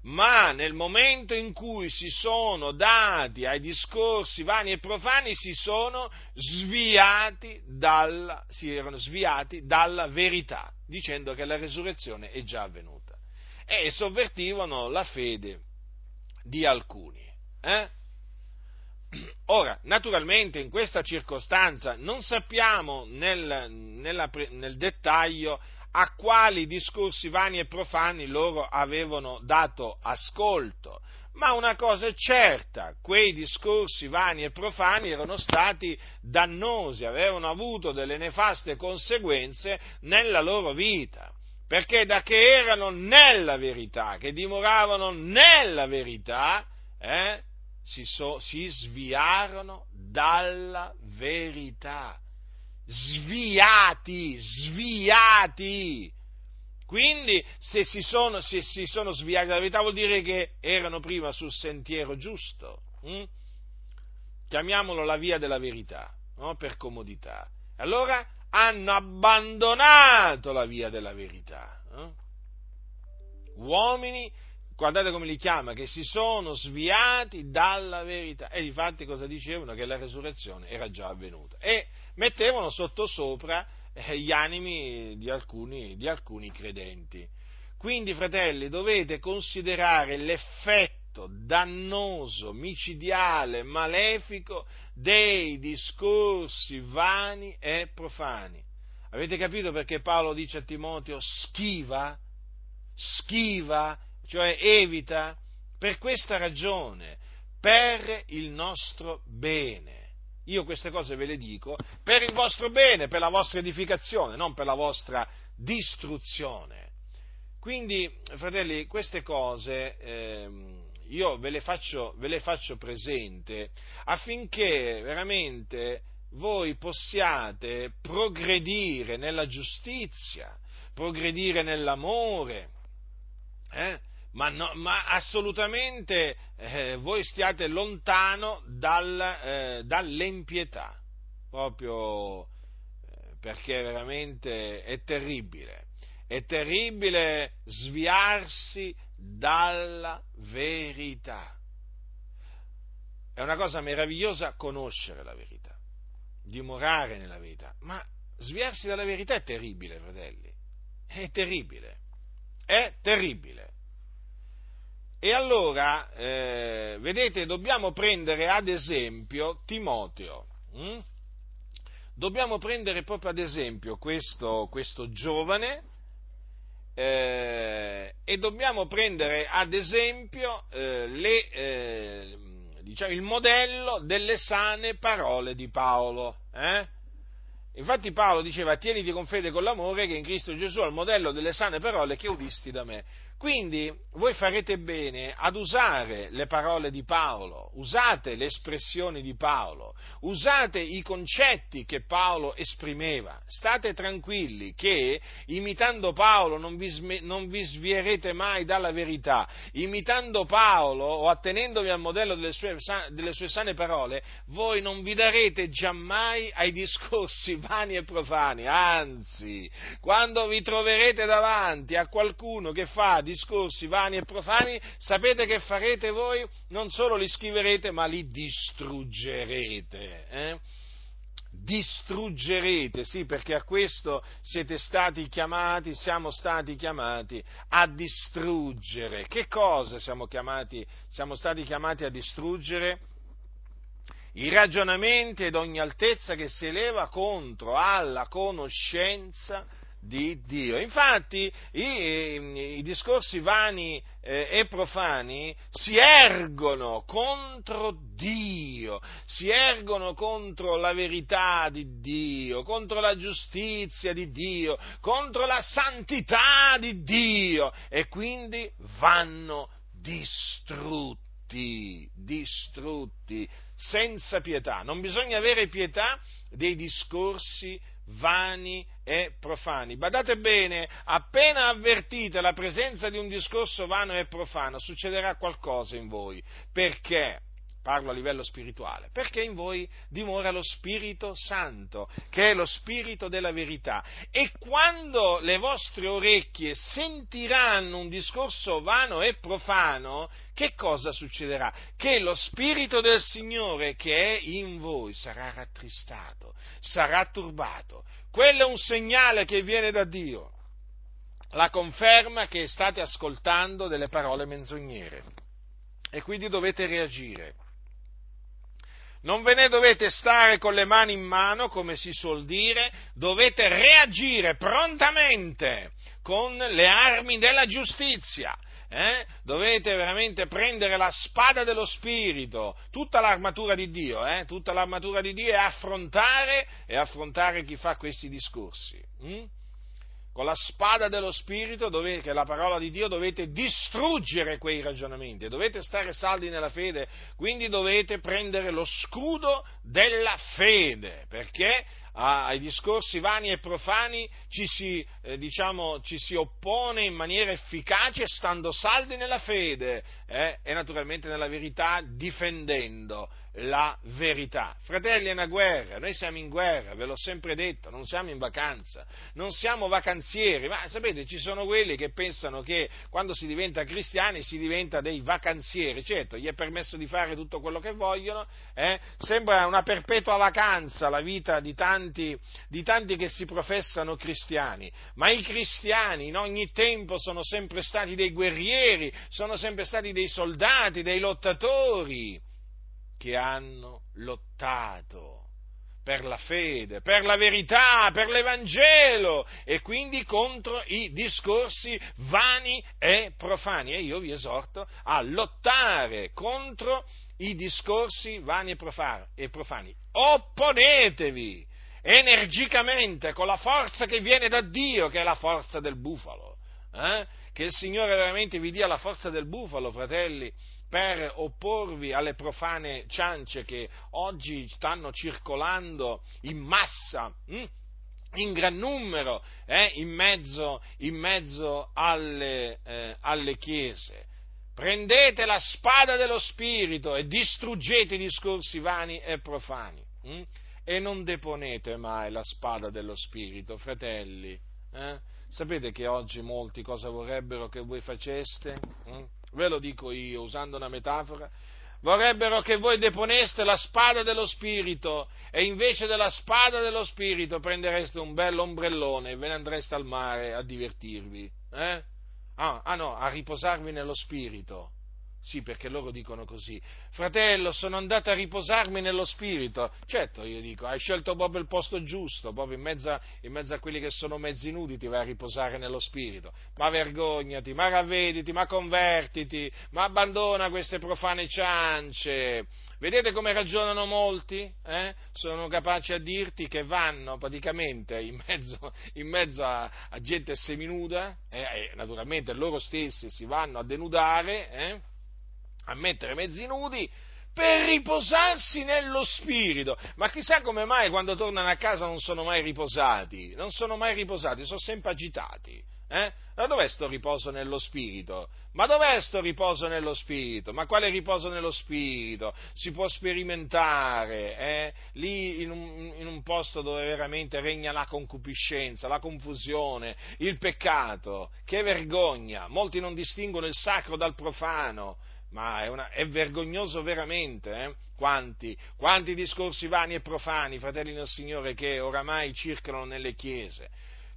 A: ma nel momento in cui si sono dati ai discorsi vani e profani si sono sviati dalla, si erano sviati dalla verità, dicendo che la resurrezione è già avvenuta. E sovvertivano la fede di alcuni. Eh? Ora, naturalmente in questa circostanza non sappiamo nel, nella, nel dettaglio a quali discorsi vani e profani loro avevano dato ascolto. Ma una cosa è certa, quei discorsi vani e profani erano stati dannosi, avevano avuto delle nefaste conseguenze nella loro vita, perché da che erano nella verità, che dimoravano nella verità, eh, si, so, si sviarono dalla verità sviati, sviati. Quindi se si, sono, se si sono sviati dalla verità vuol dire che erano prima sul sentiero giusto. Hm? Chiamiamolo la via della verità, no? per comodità. Allora hanno abbandonato la via della verità. Eh? Uomini, guardate come li chiama, che si sono sviati dalla verità. E infatti cosa dicevano? Che la resurrezione era già avvenuta. E mettevano sottosopra eh, gli animi di alcuni, di alcuni credenti. Quindi, fratelli, dovete considerare l'effetto dannoso, micidiale, malefico dei discorsi vani e profani. Avete capito perché Paolo dice a Timoteo schiva? Schiva, cioè evita? Per questa ragione, per il nostro bene. Io queste cose ve le dico per il vostro bene, per la vostra edificazione, non per la vostra distruzione. Quindi, fratelli, queste cose eh, io ve le, faccio, ve le faccio presente affinché veramente voi possiate progredire nella giustizia, progredire nell'amore, eh? Ma, no, ma assolutamente eh, voi stiate lontano dal, eh, dall'empietà, proprio eh, perché veramente è terribile. È terribile sviarsi dalla verità. È una cosa meravigliosa conoscere la verità, dimorare nella verità, ma sviarsi dalla verità è terribile, fratelli. È terribile. È terribile. E allora, eh, vedete, dobbiamo prendere ad esempio Timoteo. Hm? Dobbiamo prendere proprio ad esempio questo, questo giovane eh, e dobbiamo prendere ad esempio eh, le, eh, diciamo, il modello delle sane parole di Paolo. Eh? Infatti Paolo diceva tieniti con fede e con l'amore che in Cristo Gesù è il modello delle sane parole che udisti da me. Quindi voi farete bene ad usare le parole di Paolo, usate le espressioni di Paolo, usate i concetti che Paolo esprimeva. State tranquilli che imitando Paolo non vi, non vi svierete mai dalla verità. Imitando Paolo o attenendovi al modello delle sue, delle sue sane parole, voi non vi darete giammai ai discorsi vani e profani. Anzi, quando vi troverete davanti a qualcuno che fa discorsi vani e profani, sapete che farete voi? Non solo li scriverete, ma li distruggerete. Eh? distruggerete, sì, perché a questo siete stati chiamati, siamo stati chiamati a distruggere. Che cosa siamo chiamati? Siamo stati chiamati a distruggere? I ragionamenti ed ogni altezza che si eleva contro alla conoscenza di Dio. Infatti i, i discorsi vani eh, e profani si ergono contro Dio, si ergono contro la verità di Dio, contro la giustizia di Dio, contro la santità di Dio e quindi vanno distrutti distrutti, senza pietà. Non bisogna avere pietà dei discorsi vani e profani. Badate bene, appena avvertite la presenza di un discorso vano e profano, succederà qualcosa in voi. Perché? Parlo a livello spirituale, perché in voi dimora lo Spirito Santo, che è lo Spirito della verità. E quando le vostre orecchie sentiranno un discorso vano e profano, che cosa succederà? Che lo Spirito del Signore che è in voi sarà rattristato, sarà turbato. Quello è un segnale che viene da Dio, la conferma che state ascoltando delle parole menzognere. E quindi dovete reagire. Non ve ne dovete stare con le mani in mano, come si suol dire, dovete reagire prontamente con le armi della giustizia eh? dovete veramente prendere la spada dello Spirito, tutta l'armatura di Dio, eh? tutta l'armatura di Dio e affrontare, e affrontare chi fa questi discorsi. Hm? Con la spada dello Spirito, dovete, che è la parola di Dio, dovete distruggere quei ragionamenti, dovete stare saldi nella fede, quindi dovete prendere lo scudo della fede, perché ai discorsi vani e profani ci si, eh, diciamo, ci si oppone in maniera efficace stando saldi nella fede eh, e naturalmente nella verità difendendo la verità. Fratelli, è una guerra, noi siamo in guerra, ve l'ho sempre detto, non siamo in vacanza, non siamo vacanzieri, ma sapete ci sono quelli che pensano che quando si diventa cristiani si diventa dei vacanzieri, certo, gli è permesso di fare tutto quello che vogliono, eh? sembra una perpetua vacanza la vita di tanti, di tanti che si professano cristiani, ma i cristiani in ogni tempo sono sempre stati dei guerrieri, sono sempre stati dei soldati, dei lottatori che hanno lottato per la fede, per la verità, per l'Evangelo e quindi contro i discorsi vani e profani. E io vi esorto a lottare contro i discorsi vani e profani. Opponetevi energicamente con la forza che viene da Dio, che è la forza del bufalo. Eh? Che il Signore veramente vi dia la forza del bufalo, fratelli per opporvi alle profane ciance che oggi stanno circolando in massa. Hm? in gran numero eh, in mezzo, in mezzo alle, eh, alle, chiese. Prendete la spada dello Spirito e distruggete i discorsi vani e profani. Hm? E non deponete mai la spada dello Spirito, fratelli. Eh? Sapete che oggi molti cosa vorrebbero che voi faceste? Hm? Ve lo dico io usando una metafora, vorrebbero che voi deponeste la spada dello Spirito e invece della spada dello Spirito prendereste un bel ombrellone e ve ne andreste al mare a divertirvi. Eh? Ah, ah no, a riposarvi nello Spirito. Sì, perché loro dicono così, fratello, sono andato a riposarmi nello spirito. Certo, io dico, hai scelto proprio il posto giusto, proprio in mezzo, in mezzo a quelli che sono mezzi nudi ti vai a riposare nello spirito. Ma vergognati, ma ravvediti, ma convertiti, ma abbandona queste profane ciance. Vedete come ragionano molti? Eh? Sono capaci a dirti che vanno praticamente in mezzo, in mezzo a, a, gente seminuda, eh, naturalmente loro stessi si vanno a denudare, eh? A mettere mezzi nudi per riposarsi nello spirito. Ma chissà come mai quando tornano a casa non sono mai riposati, non sono mai riposati, sono sempre agitati. Eh? Ma dov'è sto riposo nello spirito? Ma dov'è sto riposo nello spirito? Ma quale riposo nello spirito? Si può sperimentare eh? lì in un, in un, posto dove veramente regna la concupiscenza, la confusione, il peccato. Che vergogna! Molti non distinguono il sacro dal profano ma è, una, è vergognoso veramente, eh? quanti, quanti discorsi vani e profani, fratelli del Signore, che oramai circolano nelle chiese.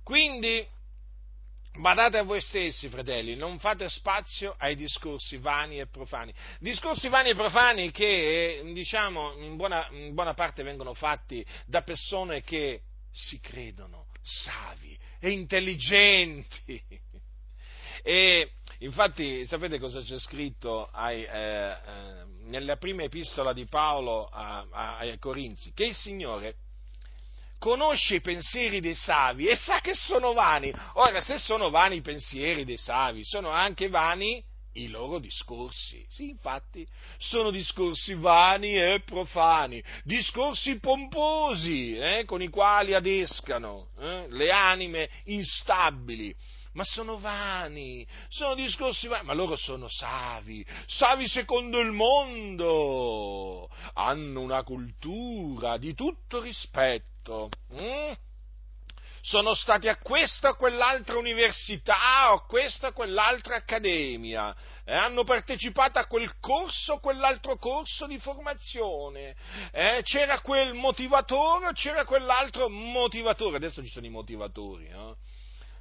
A: Quindi, Badate a voi stessi, fratelli, non fate spazio ai discorsi vani e profani. Discorsi vani e profani che, diciamo, in buona, in buona parte vengono fatti da persone che si credono savi e intelligenti. E Infatti, sapete cosa c'è scritto ai, eh, eh, nella prima epistola di Paolo a, a, ai Corinzi? Che il Signore conosce i pensieri dei savi e sa che sono vani. Ora, se sono vani i pensieri dei savi, sono anche vani i loro discorsi. Sì, infatti, sono discorsi vani e profani, discorsi pomposi, eh, con i quali adescano eh, le anime instabili ma sono vani, sono discorsi vani, ma loro sono savi, savi secondo il mondo, hanno una cultura di tutto rispetto. Mm? Sono stati a questa o quell'altra università o a questa o quell'altra accademia, eh, hanno partecipato a quel corso o quell'altro corso di formazione, eh, c'era quel motivatore o c'era quell'altro motivatore, adesso ci sono i motivatori, eh?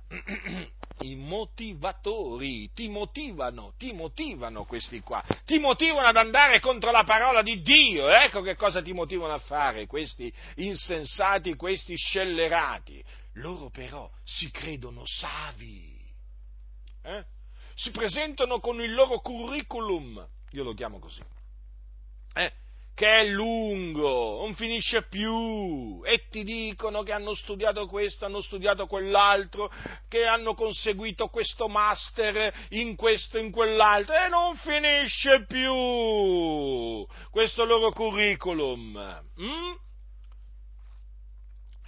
A: i motivatori, ti motivano, ti motivano questi qua, ti motivano ad andare contro la parola di Dio, ecco che cosa ti motivano a fare questi insensati, questi scellerati. Loro però si credono savi, eh? si presentano con il loro curriculum, io lo chiamo così, eh? che è lungo, non finisce più, e ti dicono che hanno studiato questo, hanno studiato quell'altro, che hanno conseguito questo master in questo, in quell'altro, e non finisce più questo loro curriculum. Mm?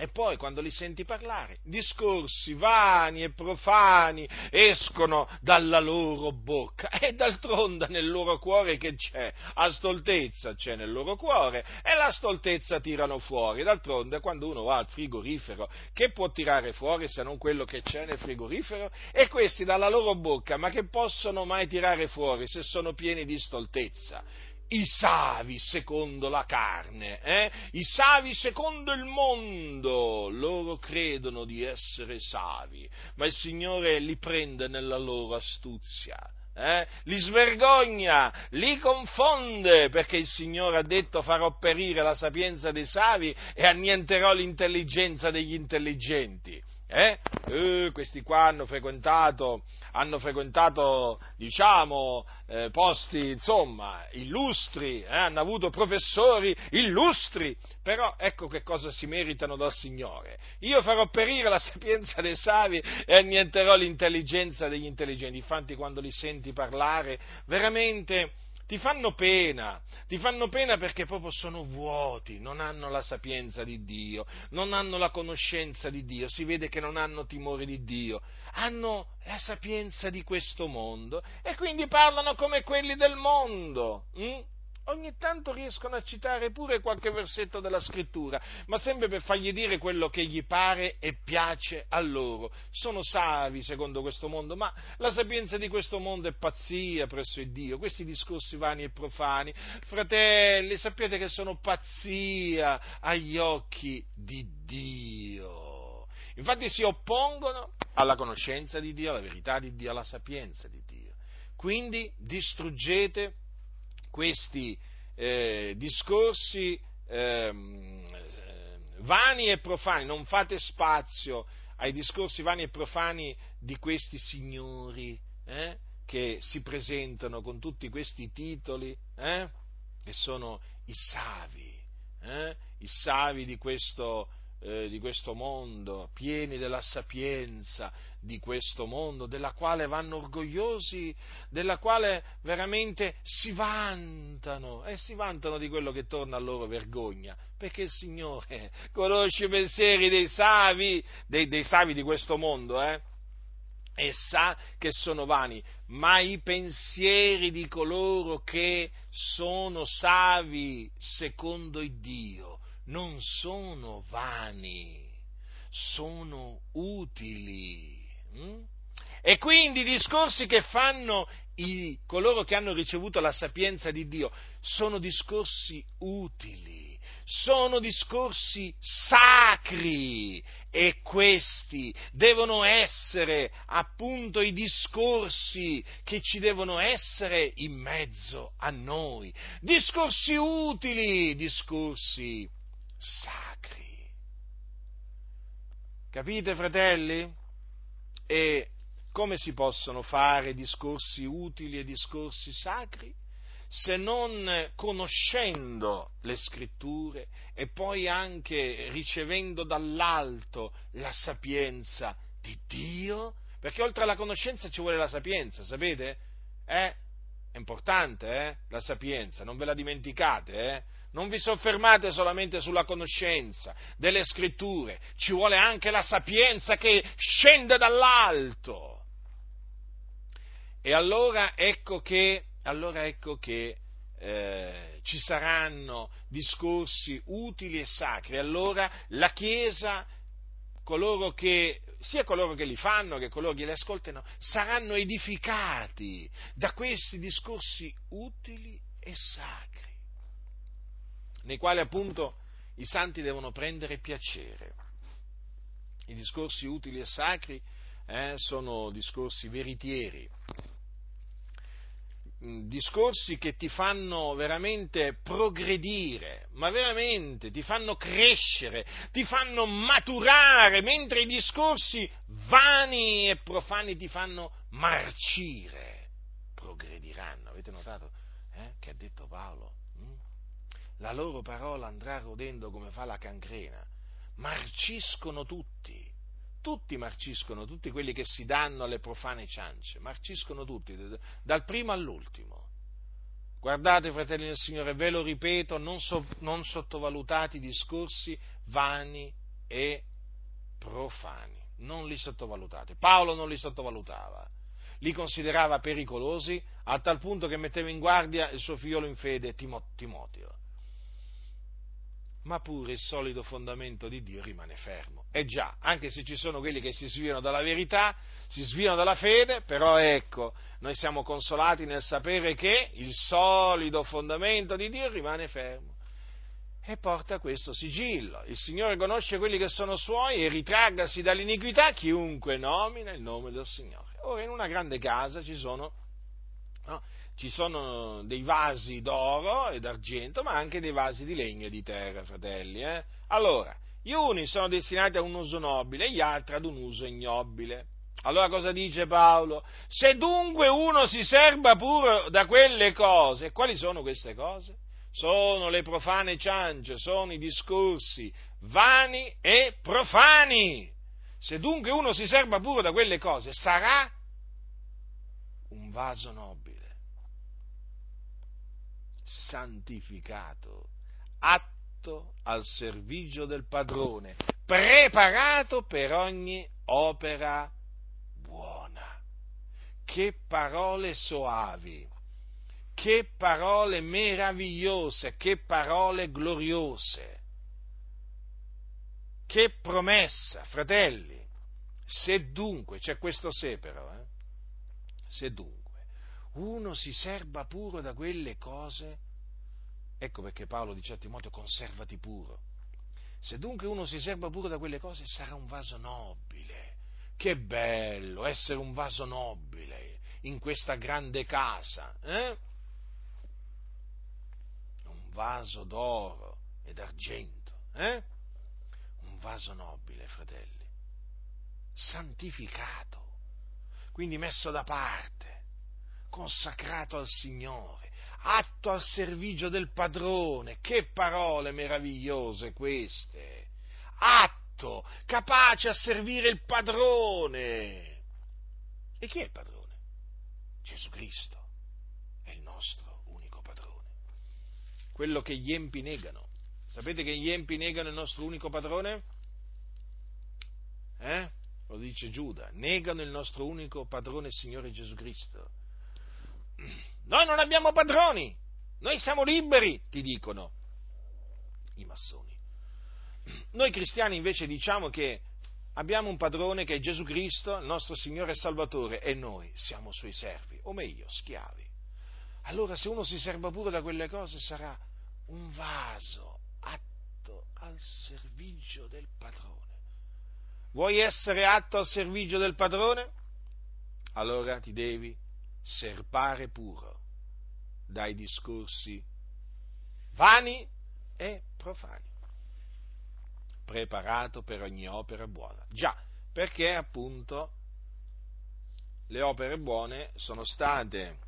A: E poi quando li senti parlare, discorsi vani e profani escono dalla loro bocca e d'altronde nel loro cuore che c'è? A stoltezza c'è nel loro cuore e la stoltezza tirano fuori. D'altronde quando uno va al frigorifero, che può tirare fuori se non quello che c'è nel frigorifero? E questi dalla loro bocca, ma che possono mai tirare fuori se sono pieni di stoltezza? I savi secondo la carne, eh? i savi secondo il mondo, loro credono di essere savi, ma il Signore li prende nella loro astuzia. Eh? li svergogna, li confonde, perché il Signore ha detto farò perire la sapienza dei savi e annienterò l'intelligenza degli intelligenti. Eh? Eh, questi qua hanno frequentato, hanno frequentato diciamo, eh, posti insomma, illustri, eh? hanno avuto professori illustri, però ecco che cosa si meritano dal Signore. Io farò perire la sapienza dei savi e annienterò l'intelligenza degli intelligenti. Infatti quando li senti parlare, veramente ti fanno pena, ti fanno pena perché proprio sono vuoti, non hanno la sapienza di Dio, non hanno la conoscenza di Dio, si vede che non hanno timore di Dio, hanno la sapienza di questo mondo e quindi parlano come quelli del mondo. Hm? Ogni tanto riescono a citare pure qualche versetto della scrittura, ma sempre per fargli dire quello che gli pare e piace a loro. Sono savi secondo questo mondo, ma la sapienza di questo mondo è pazzia presso il Dio. Questi discorsi vani e profani, fratelli, sappiate che sono pazzia agli occhi di Dio. Infatti si oppongono alla conoscenza di Dio, alla verità di Dio, alla sapienza di Dio. Quindi distruggete questi eh, discorsi ehm, vani e profani, non fate spazio ai discorsi vani e profani di questi signori eh, che si presentano con tutti questi titoli, eh, che sono i savi, eh, i savi di questo, eh, di questo mondo, pieni della sapienza di questo mondo, della quale vanno orgogliosi, della quale veramente si vantano e si vantano di quello che torna a loro vergogna, perché il Signore conosce i pensieri dei savi, dei, dei savi di questo mondo, eh? e sa che sono vani, ma i pensieri di coloro che sono savi secondo il Dio non sono vani, sono utili. Mm? E quindi i discorsi che fanno i, coloro che hanno ricevuto la sapienza di Dio sono discorsi utili, sono discorsi sacri e questi devono essere appunto i discorsi che ci devono essere in mezzo a noi, discorsi utili, discorsi sacri. Capite, fratelli? E come si possono fare discorsi utili e discorsi sacri? Se non conoscendo le scritture e poi anche ricevendo dall'alto la sapienza di Dio, perché oltre alla conoscenza ci vuole la sapienza, sapete? Eh? È importante, eh? La sapienza, non ve la dimenticate, eh? Non vi soffermate solamente sulla conoscenza delle scritture, ci vuole anche la sapienza che scende dall'alto. E allora ecco che, allora ecco che eh, ci saranno discorsi utili e sacri. Allora la Chiesa, coloro che, sia coloro che li fanno che coloro che li ascoltano, saranno edificati da questi discorsi utili e sacri nei quali appunto i santi devono prendere piacere. I discorsi utili e sacri eh, sono discorsi veritieri, mm, discorsi che ti fanno veramente progredire, ma veramente ti fanno crescere, ti fanno maturare, mentre i discorsi vani e profani ti fanno marcire, progrediranno. Avete notato eh, che ha detto Paolo? La loro parola andrà rodendo come fa la cancrena. Marciscono tutti, tutti marciscono, tutti quelli che si danno alle profane ciance, marciscono tutti, dal primo all'ultimo. Guardate, fratelli del Signore, ve lo ripeto, non, so, non sottovalutate i discorsi vani e profani, non li sottovalutate. Paolo non li sottovalutava, li considerava pericolosi a tal punto che metteva in guardia il suo figliolo in fede Timoteo ma pure il solido fondamento di Dio rimane fermo. E già, anche se ci sono quelli che si sviano dalla verità, si sviano dalla fede, però ecco, noi siamo consolati nel sapere che il solido fondamento di Dio rimane fermo. E porta questo sigillo. Il Signore conosce quelli che sono suoi e ritraggasi dall'iniquità chiunque nomina il nome del Signore. Ora, in una grande casa ci sono no, ci sono dei vasi d'oro e d'argento, ma anche dei vasi di legno e di terra, fratelli. Eh? Allora, gli uni sono destinati a un uso nobile, gli altri ad un uso ignobile. Allora cosa dice Paolo? Se dunque uno si serba pure da quelle cose, quali sono queste cose? Sono le profane ciance, sono i discorsi vani e profani. Se dunque uno si serba pure da quelle cose, sarà un vaso nobile santificato, atto al servizio del padrone, preparato per ogni opera buona. Che parole soavi, che parole meravigliose, che parole gloriose, che promessa, fratelli. Se dunque, c'è questo se però, eh? se dunque uno si serba puro da quelle cose, ecco perché Paolo dice a Timoteo conservati puro. Se dunque uno si serba puro da quelle cose sarà un vaso nobile, che bello essere un vaso nobile in questa grande casa, eh? Un vaso d'oro ed argento, eh? Un vaso nobile, fratelli, santificato, quindi messo da parte, consacrato al Signore, atto al servigio del padrone. Che parole meravigliose queste! Atto capace a servire il padrone. E chi è il padrone? Gesù Cristo è il nostro unico padrone. Quello che gli empi negano. Sapete che gli empi negano il nostro unico padrone? Eh? Lo dice Giuda, negano il nostro unico padrone Signore Gesù Cristo. Noi non abbiamo padroni, noi siamo liberi, ti dicono i massoni. Noi cristiani invece diciamo che abbiamo un padrone che è Gesù Cristo, il nostro Signore e Salvatore, e noi siamo suoi servi, o meglio, schiavi. Allora se uno si serva pure da quelle cose sarà un vaso atto al servizio del padrone. Vuoi essere atto al servizio del padrone? Allora ti devi serbare puro dai discorsi vani e profani preparato per ogni opera buona. Già, perché appunto le opere buone sono state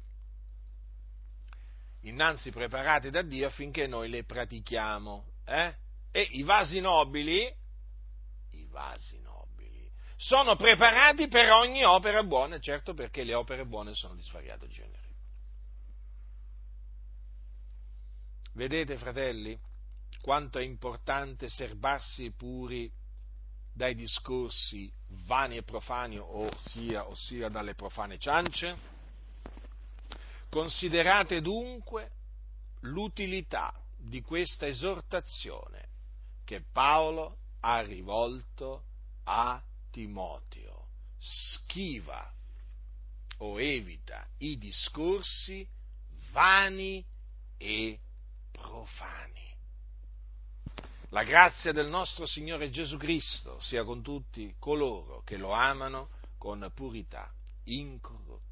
A: innanzi preparate da Dio affinché noi le pratichiamo. Eh? E i vasi nobili, i vasi nobili, sono preparati per ogni opera buona, certo perché le opere buone sono di svariato genere. Vedete, fratelli? quanto è importante serbarsi puri dai discorsi vani e profani, ossia, ossia dalle profane ciance? Considerate dunque l'utilità di questa esortazione che Paolo ha rivolto a Timoteo. Schiva o evita i discorsi vani e profani. La grazia del nostro Signore Gesù Cristo sia con tutti coloro che lo amano con purità incorrotta.